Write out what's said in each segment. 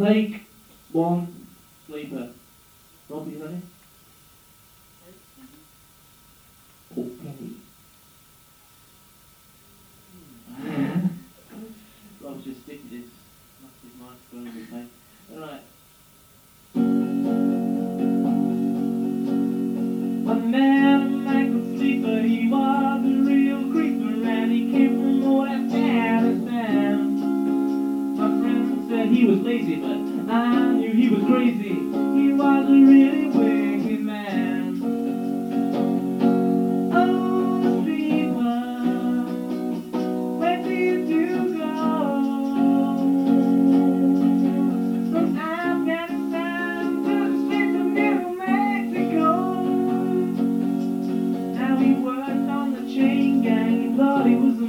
Take one sleeper. Rob, you ready? Okay. Oh, Rob's was lazy, but I knew he was crazy. He was a really wicked man. Oh, where did you go? From Afghanistan to the streets of New Mexico. Now he worked on the chain gang. He thought he was the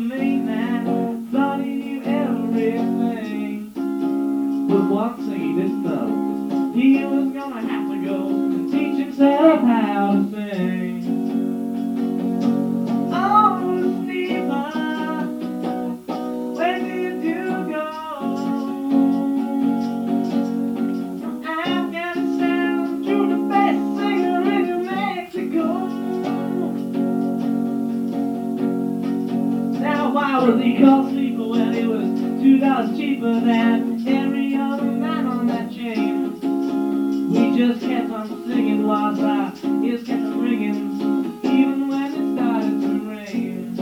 But thing he didn't know, he was gonna have to go and teach himself how to sing. Oh, where did you go? Afghanistan the best singer in Mexico. Now why was he called Sleeper when he was two dollars cheaper than on singing while our ears kept ringing, even when it started to rain.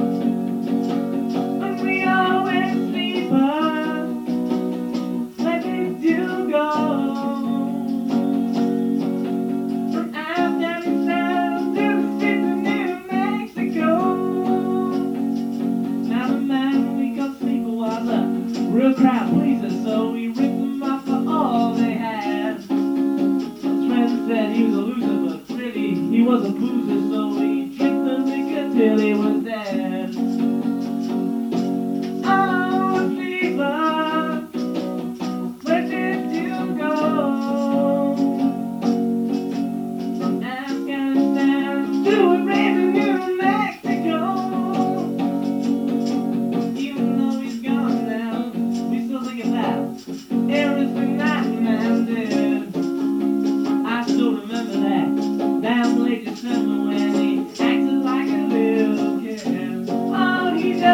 We sleeper, where you go? Real crowd pleaser, so we ripped moi dans